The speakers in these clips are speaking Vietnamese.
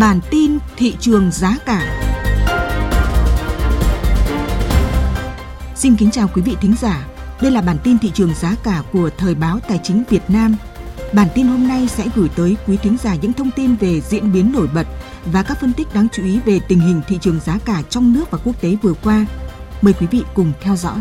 Bản tin thị trường giá cả. Xin kính chào quý vị thính giả. Đây là bản tin thị trường giá cả của Thời báo Tài chính Việt Nam. Bản tin hôm nay sẽ gửi tới quý thính giả những thông tin về diễn biến nổi bật và các phân tích đáng chú ý về tình hình thị trường giá cả trong nước và quốc tế vừa qua. Mời quý vị cùng theo dõi.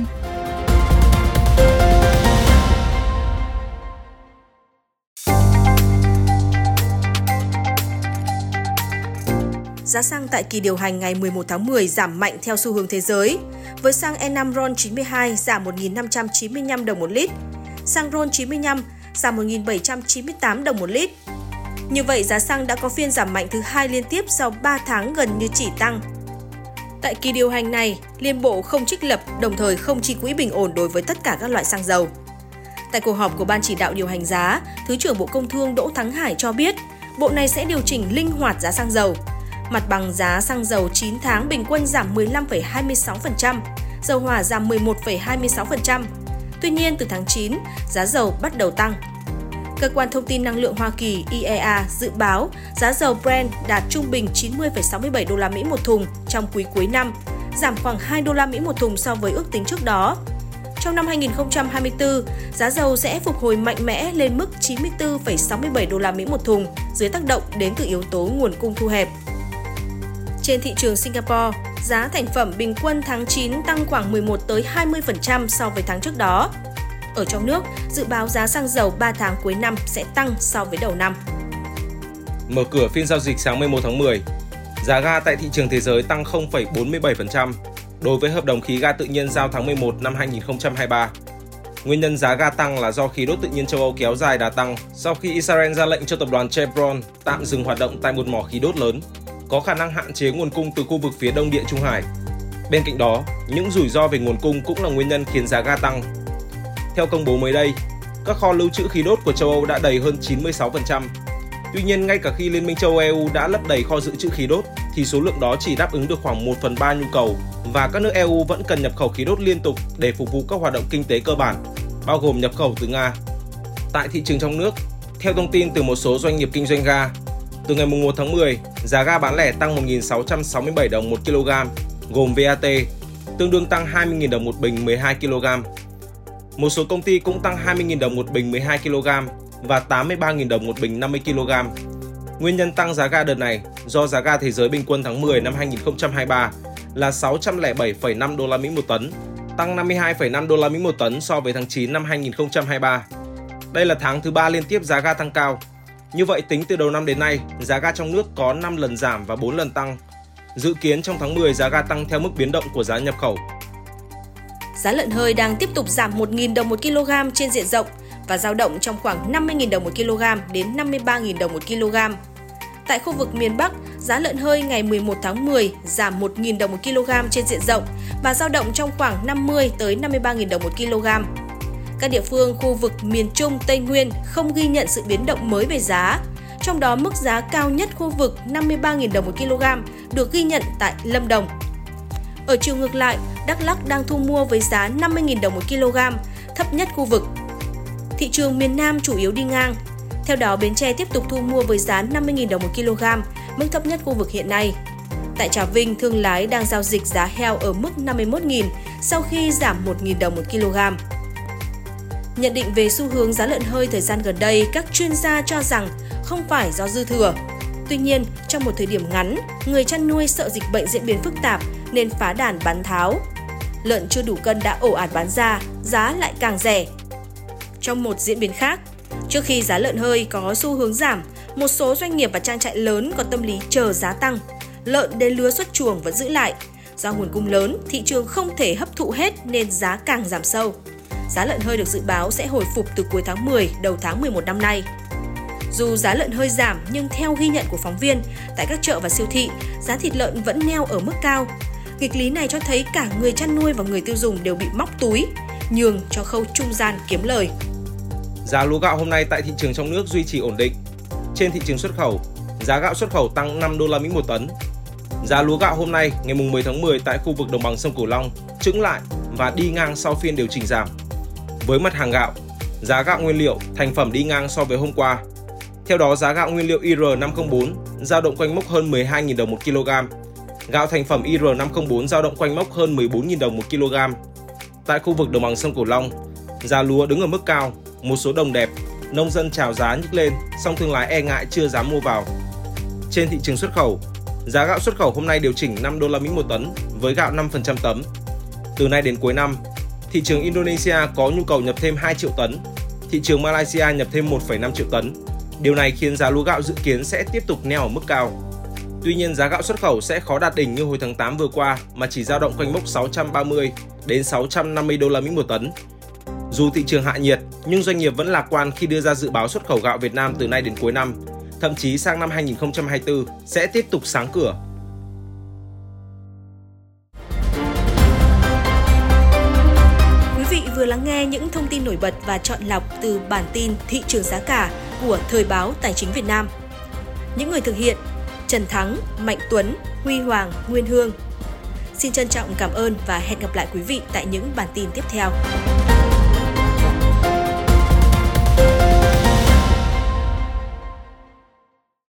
Giá xăng tại kỳ điều hành ngày 11 tháng 10 giảm mạnh theo xu hướng thế giới, với xăng E5 RON 92 giảm 1.595 đồng một lít, xăng RON 95 giảm 1.798 đồng một lít. Như vậy, giá xăng đã có phiên giảm mạnh thứ hai liên tiếp sau 3 tháng gần như chỉ tăng. Tại kỳ điều hành này, Liên Bộ không trích lập, đồng thời không chi quỹ bình ổn đối với tất cả các loại xăng dầu. Tại cuộc họp của Ban chỉ đạo điều hành giá, Thứ trưởng Bộ Công Thương Đỗ Thắng Hải cho biết, Bộ này sẽ điều chỉnh linh hoạt giá xăng dầu, Mặt bằng giá xăng dầu 9 tháng bình quân giảm 15,26%, dầu hỏa giảm 11,26%. Tuy nhiên, từ tháng 9, giá dầu bắt đầu tăng. Cơ quan thông tin năng lượng Hoa Kỳ IEA dự báo giá dầu Brent đạt trung bình 90,67 đô la Mỹ một thùng trong quý cuối năm, giảm khoảng 2 đô la Mỹ một thùng so với ước tính trước đó. Trong năm 2024, giá dầu sẽ phục hồi mạnh mẽ lên mức 94,67 đô la Mỹ một thùng dưới tác động đến từ yếu tố nguồn cung thu hẹp. Trên thị trường Singapore, giá thành phẩm bình quân tháng 9 tăng khoảng 11 tới 20% so với tháng trước đó. Ở trong nước, dự báo giá xăng dầu 3 tháng cuối năm sẽ tăng so với đầu năm. Mở cửa phiên giao dịch sáng 11 tháng 10, giá ga tại thị trường thế giới tăng 0,47% đối với hợp đồng khí ga tự nhiên giao tháng 11 năm 2023. Nguyên nhân giá ga tăng là do khí đốt tự nhiên châu Âu kéo dài đà tăng sau khi Israel ra lệnh cho tập đoàn Chevron tạm dừng hoạt động tại một mỏ khí đốt lớn có khả năng hạn chế nguồn cung từ khu vực phía đông địa Trung Hải. Bên cạnh đó, những rủi ro về nguồn cung cũng là nguyên nhân khiến giá ga tăng. Theo công bố mới đây, các kho lưu trữ khí đốt của châu Âu đã đầy hơn 96%. Tuy nhiên, ngay cả khi Liên minh châu Âu EU đã lấp đầy kho dự trữ khí đốt, thì số lượng đó chỉ đáp ứng được khoảng 1 phần 3 nhu cầu và các nước EU vẫn cần nhập khẩu khí đốt liên tục để phục vụ các hoạt động kinh tế cơ bản, bao gồm nhập khẩu từ Nga. Tại thị trường trong nước, theo thông tin từ một số doanh nghiệp kinh doanh ga, từ ngày 1 tháng 10, giá ga bán lẻ tăng 1.667 đồng 1 kg, gồm VAT, tương đương tăng 20.000 đồng một bình 12 kg. Một số công ty cũng tăng 20.000 đồng một bình 12 kg và 83.000 đồng một bình 50 kg. Nguyên nhân tăng giá ga đợt này do giá ga thế giới bình quân tháng 10 năm 2023 là 607,5 đô la Mỹ một tấn, tăng 52,5 đô la Mỹ một tấn so với tháng 9 năm 2023. Đây là tháng thứ ba liên tiếp giá ga tăng cao, như vậy tính từ đầu năm đến nay, giá ga trong nước có 5 lần giảm và 4 lần tăng. Dự kiến trong tháng 10 giá ga tăng theo mức biến động của giá nhập khẩu. Giá lợn hơi đang tiếp tục giảm 1.000 đồng một kg trên diện rộng và dao động trong khoảng 50.000 đồng một kg đến 53.000 đồng một kg. Tại khu vực miền Bắc, giá lợn hơi ngày 11 tháng 10 giảm 1.000 đồng một kg trên diện rộng và dao động trong khoảng 50 tới 53.000 đồng một kg. Các địa phương khu vực miền Trung, Tây Nguyên không ghi nhận sự biến động mới về giá. Trong đó mức giá cao nhất khu vực 53.000 đồng một kg được ghi nhận tại Lâm Đồng. Ở chiều ngược lại, Đắk Lắk đang thu mua với giá 50.000 đồng một kg, thấp nhất khu vực. Thị trường miền Nam chủ yếu đi ngang. Theo đó, Bến Tre tiếp tục thu mua với giá 50.000 đồng một kg, mức thấp nhất khu vực hiện nay. Tại Trà Vinh, thương lái đang giao dịch giá heo ở mức 51.000 sau khi giảm 1.000 đồng một kg. Nhận định về xu hướng giá lợn hơi thời gian gần đây, các chuyên gia cho rằng không phải do dư thừa. Tuy nhiên, trong một thời điểm ngắn, người chăn nuôi sợ dịch bệnh diễn biến phức tạp nên phá đàn bán tháo. Lợn chưa đủ cân đã ổ ạt bán ra, giá lại càng rẻ. Trong một diễn biến khác, trước khi giá lợn hơi có xu hướng giảm, một số doanh nghiệp và trang trại lớn có tâm lý chờ giá tăng. Lợn đến lứa xuất chuồng vẫn giữ lại. Do nguồn cung lớn, thị trường không thể hấp thụ hết nên giá càng giảm sâu giá lợn hơi được dự báo sẽ hồi phục từ cuối tháng 10 đầu tháng 11 năm nay. Dù giá lợn hơi giảm nhưng theo ghi nhận của phóng viên, tại các chợ và siêu thị, giá thịt lợn vẫn neo ở mức cao. Nghịch lý này cho thấy cả người chăn nuôi và người tiêu dùng đều bị móc túi, nhường cho khâu trung gian kiếm lời. Giá lúa gạo hôm nay tại thị trường trong nước duy trì ổn định. Trên thị trường xuất khẩu, giá gạo xuất khẩu tăng 5 đô la Mỹ một tấn. Giá lúa gạo hôm nay ngày 10 tháng 10 tại khu vực đồng bằng sông Cửu Long chững lại và đi ngang sau phiên điều chỉnh giảm với mặt hàng gạo, giá gạo nguyên liệu, thành phẩm đi ngang so với hôm qua. Theo đó, giá gạo nguyên liệu IR504 giao động quanh mốc hơn 12.000 đồng 1 kg. Gạo thành phẩm IR504 giao động quanh mốc hơn 14.000 đồng 1 kg. Tại khu vực đồng bằng sông Cửu Long, giá lúa đứng ở mức cao, một số đồng đẹp, nông dân chào giá nhích lên, song thương lái e ngại chưa dám mua vào. Trên thị trường xuất khẩu, giá gạo xuất khẩu hôm nay điều chỉnh 5 đô la Mỹ một tấn với gạo 5% tấm. Từ nay đến cuối năm, thị trường Indonesia có nhu cầu nhập thêm 2 triệu tấn, thị trường Malaysia nhập thêm 1,5 triệu tấn. Điều này khiến giá lúa gạo dự kiến sẽ tiếp tục neo ở mức cao. Tuy nhiên giá gạo xuất khẩu sẽ khó đạt đỉnh như hồi tháng 8 vừa qua mà chỉ dao động quanh mốc 630 đến 650 đô la Mỹ một tấn. Dù thị trường hạ nhiệt, nhưng doanh nghiệp vẫn lạc quan khi đưa ra dự báo xuất khẩu gạo Việt Nam từ nay đến cuối năm, thậm chí sang năm 2024 sẽ tiếp tục sáng cửa. Lắng nghe những thông tin nổi bật và chọn lọc từ bản tin thị trường giá cả của Thời báo Tài chính Việt Nam. Những người thực hiện Trần Thắng, Mạnh Tuấn, Huy Hoàng, Nguyên Hương. Xin trân trọng cảm ơn và hẹn gặp lại quý vị tại những bản tin tiếp theo.